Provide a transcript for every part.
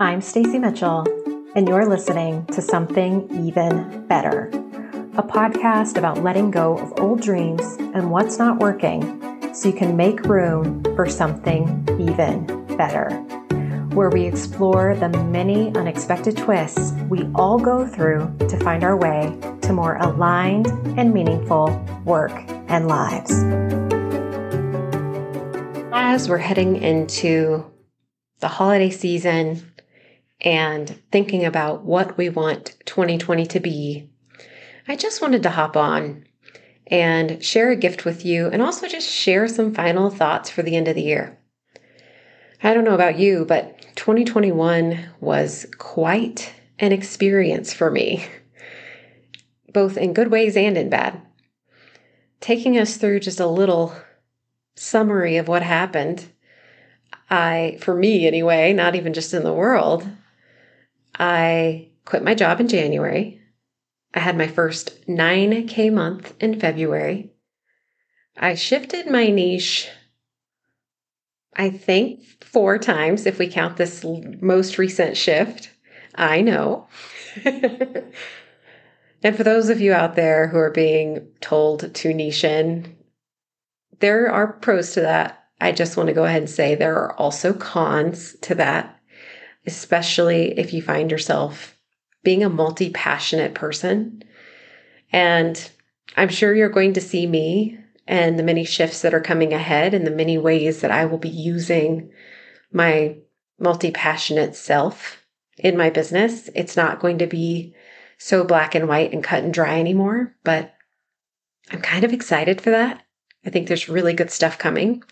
I'm Stacy Mitchell, and you're listening to Something Even Better, a podcast about letting go of old dreams and what's not working so you can make room for something even better, where we explore the many unexpected twists we all go through to find our way to more aligned and meaningful work and lives. As we're heading into the holiday season and thinking about what we want 2020 to be, I just wanted to hop on and share a gift with you and also just share some final thoughts for the end of the year. I don't know about you, but 2021 was quite an experience for me, both in good ways and in bad. Taking us through just a little summary of what happened, I, for me anyway, not even just in the world, I quit my job in January. I had my first 9K month in February. I shifted my niche, I think, four times if we count this most recent shift. I know. and for those of you out there who are being told to niche in, there are pros to that. I just want to go ahead and say there are also cons to that, especially if you find yourself being a multi passionate person. And I'm sure you're going to see me and the many shifts that are coming ahead and the many ways that I will be using my multi passionate self in my business. It's not going to be so black and white and cut and dry anymore, but I'm kind of excited for that. I think there's really good stuff coming.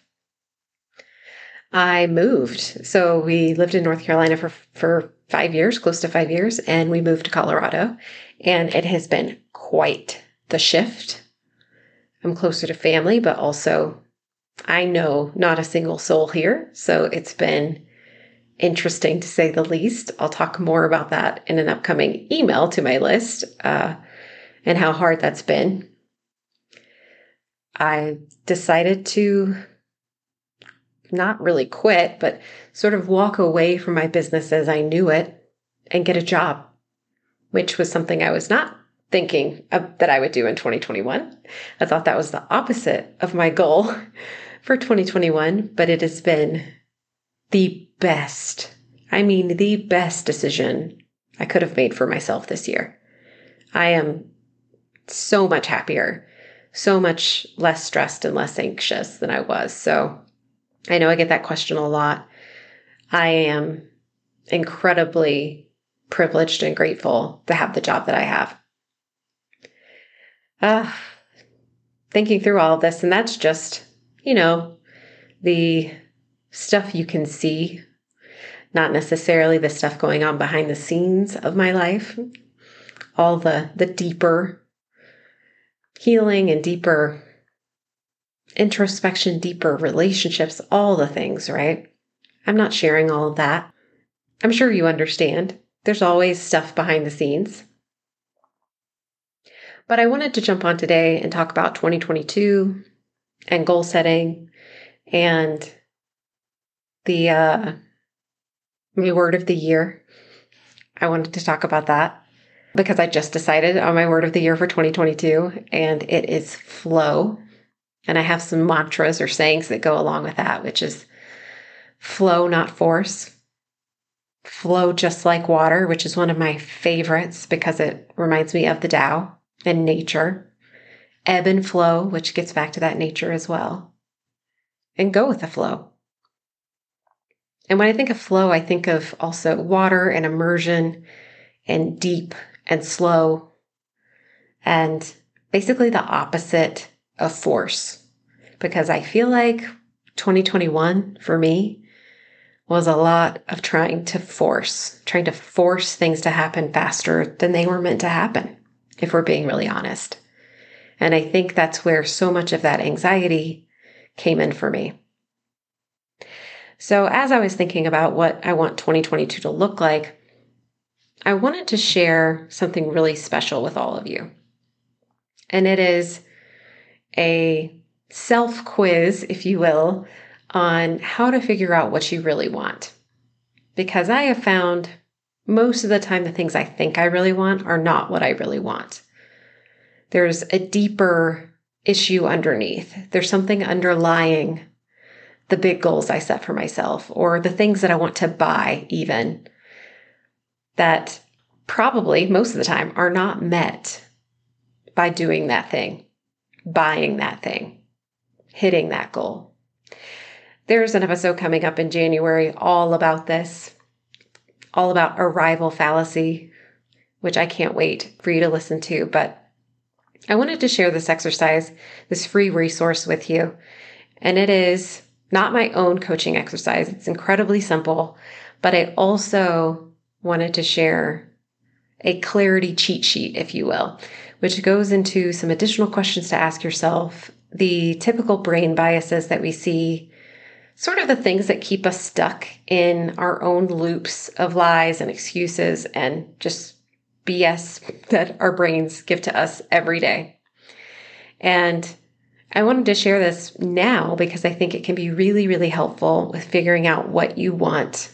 I moved. So we lived in North Carolina for, for five years, close to five years, and we moved to Colorado. And it has been quite the shift. I'm closer to family, but also I know not a single soul here. So it's been interesting to say the least. I'll talk more about that in an upcoming email to my list uh, and how hard that's been. I decided to not really quit, but sort of walk away from my business as I knew it and get a job, which was something I was not thinking of, that I would do in 2021. I thought that was the opposite of my goal for 2021, but it has been the best, I mean, the best decision I could have made for myself this year. I am so much happier so much less stressed and less anxious than I was. So I know I get that question a lot. I am incredibly privileged and grateful to have the job that I have. Uh, thinking through all of this, and that's just, you know, the stuff you can see, not necessarily the stuff going on behind the scenes of my life, all the the deeper healing and deeper introspection, deeper relationships, all the things, right? I'm not sharing all of that. I'm sure you understand. There's always stuff behind the scenes. But I wanted to jump on today and talk about 2022 and goal setting and the uh the word of the year. I wanted to talk about that because I just decided on my word of the year for 2022, and it is flow. And I have some mantras or sayings that go along with that, which is flow, not force. Flow just like water, which is one of my favorites because it reminds me of the Tao and nature. Ebb and flow, which gets back to that nature as well. And go with the flow. And when I think of flow, I think of also water and immersion and deep and slow and basically the opposite of force. Because I feel like 2021 for me was a lot of trying to force, trying to force things to happen faster than they were meant to happen, if we're being really honest. And I think that's where so much of that anxiety came in for me. So, as I was thinking about what I want 2022 to look like, I wanted to share something really special with all of you. And it is a self quiz, if you will, on how to figure out what you really want. because I have found most of the time the things I think I really want are not what I really want. There's a deeper issue underneath, there's something underlying the big goals I set for myself or the things that I want to buy, even that probably most of the time are not met by doing that thing, buying that thing, hitting that goal. There's an episode coming up in January all about this, all about arrival fallacy, which I can't wait for you to listen to. But I wanted to share this exercise, this free resource with you. And it is not my own coaching exercise. It's incredibly simple, but I also wanted to share a clarity cheat sheet, if you will, which goes into some additional questions to ask yourself, the typical brain biases that we see, sort of the things that keep us stuck in our own loops of lies and excuses and just BS that our brains give to us every day. And I wanted to share this now because I think it can be really, really helpful with figuring out what you want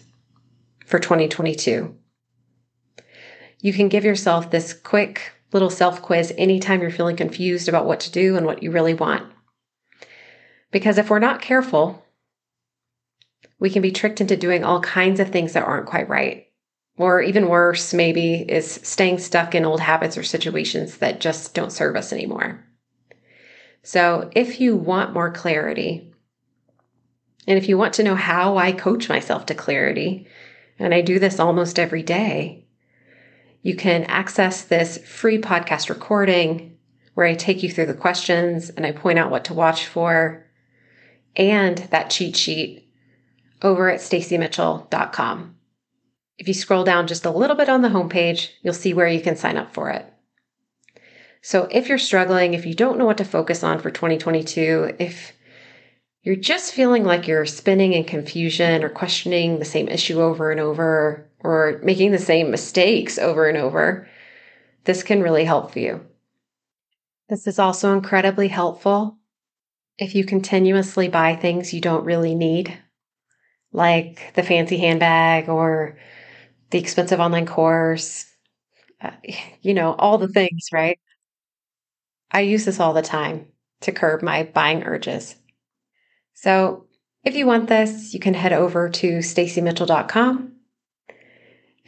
for 2022. You can give yourself this quick little self quiz anytime you're feeling confused about what to do and what you really want. Because if we're not careful, we can be tricked into doing all kinds of things that aren't quite right. Or even worse, maybe, is staying stuck in old habits or situations that just don't serve us anymore. So, if you want more clarity, and if you want to know how I coach myself to clarity, and I do this almost every day, you can access this free podcast recording where I take you through the questions and I point out what to watch for and that cheat sheet over at stacymitchell.com. If you scroll down just a little bit on the homepage, you'll see where you can sign up for it. So if you're struggling, if you don't know what to focus on for 2022, if you're just feeling like you're spinning in confusion or questioning the same issue over and over or making the same mistakes over and over, this can really help you. This is also incredibly helpful if you continuously buy things you don't really need, like the fancy handbag or the expensive online course, uh, you know, all the things, right? I use this all the time to curb my buying urges. So if you want this, you can head over to stacymitchell.com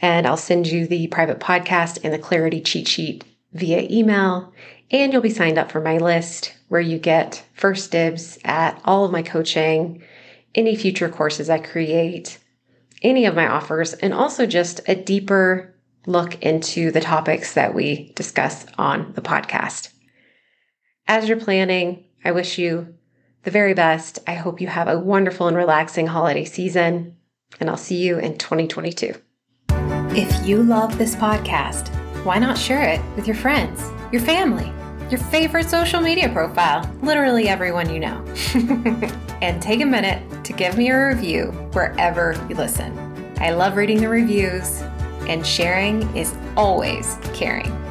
and I'll send you the private podcast and the clarity cheat sheet via email. And you'll be signed up for my list where you get first dibs at all of my coaching, any future courses I create, any of my offers, and also just a deeper look into the topics that we discuss on the podcast. As you're planning, I wish you the very best. I hope you have a wonderful and relaxing holiday season, and I'll see you in 2022. If you love this podcast, why not share it with your friends, your family, your favorite social media profile, literally everyone you know? and take a minute to give me a review wherever you listen. I love reading the reviews, and sharing is always caring.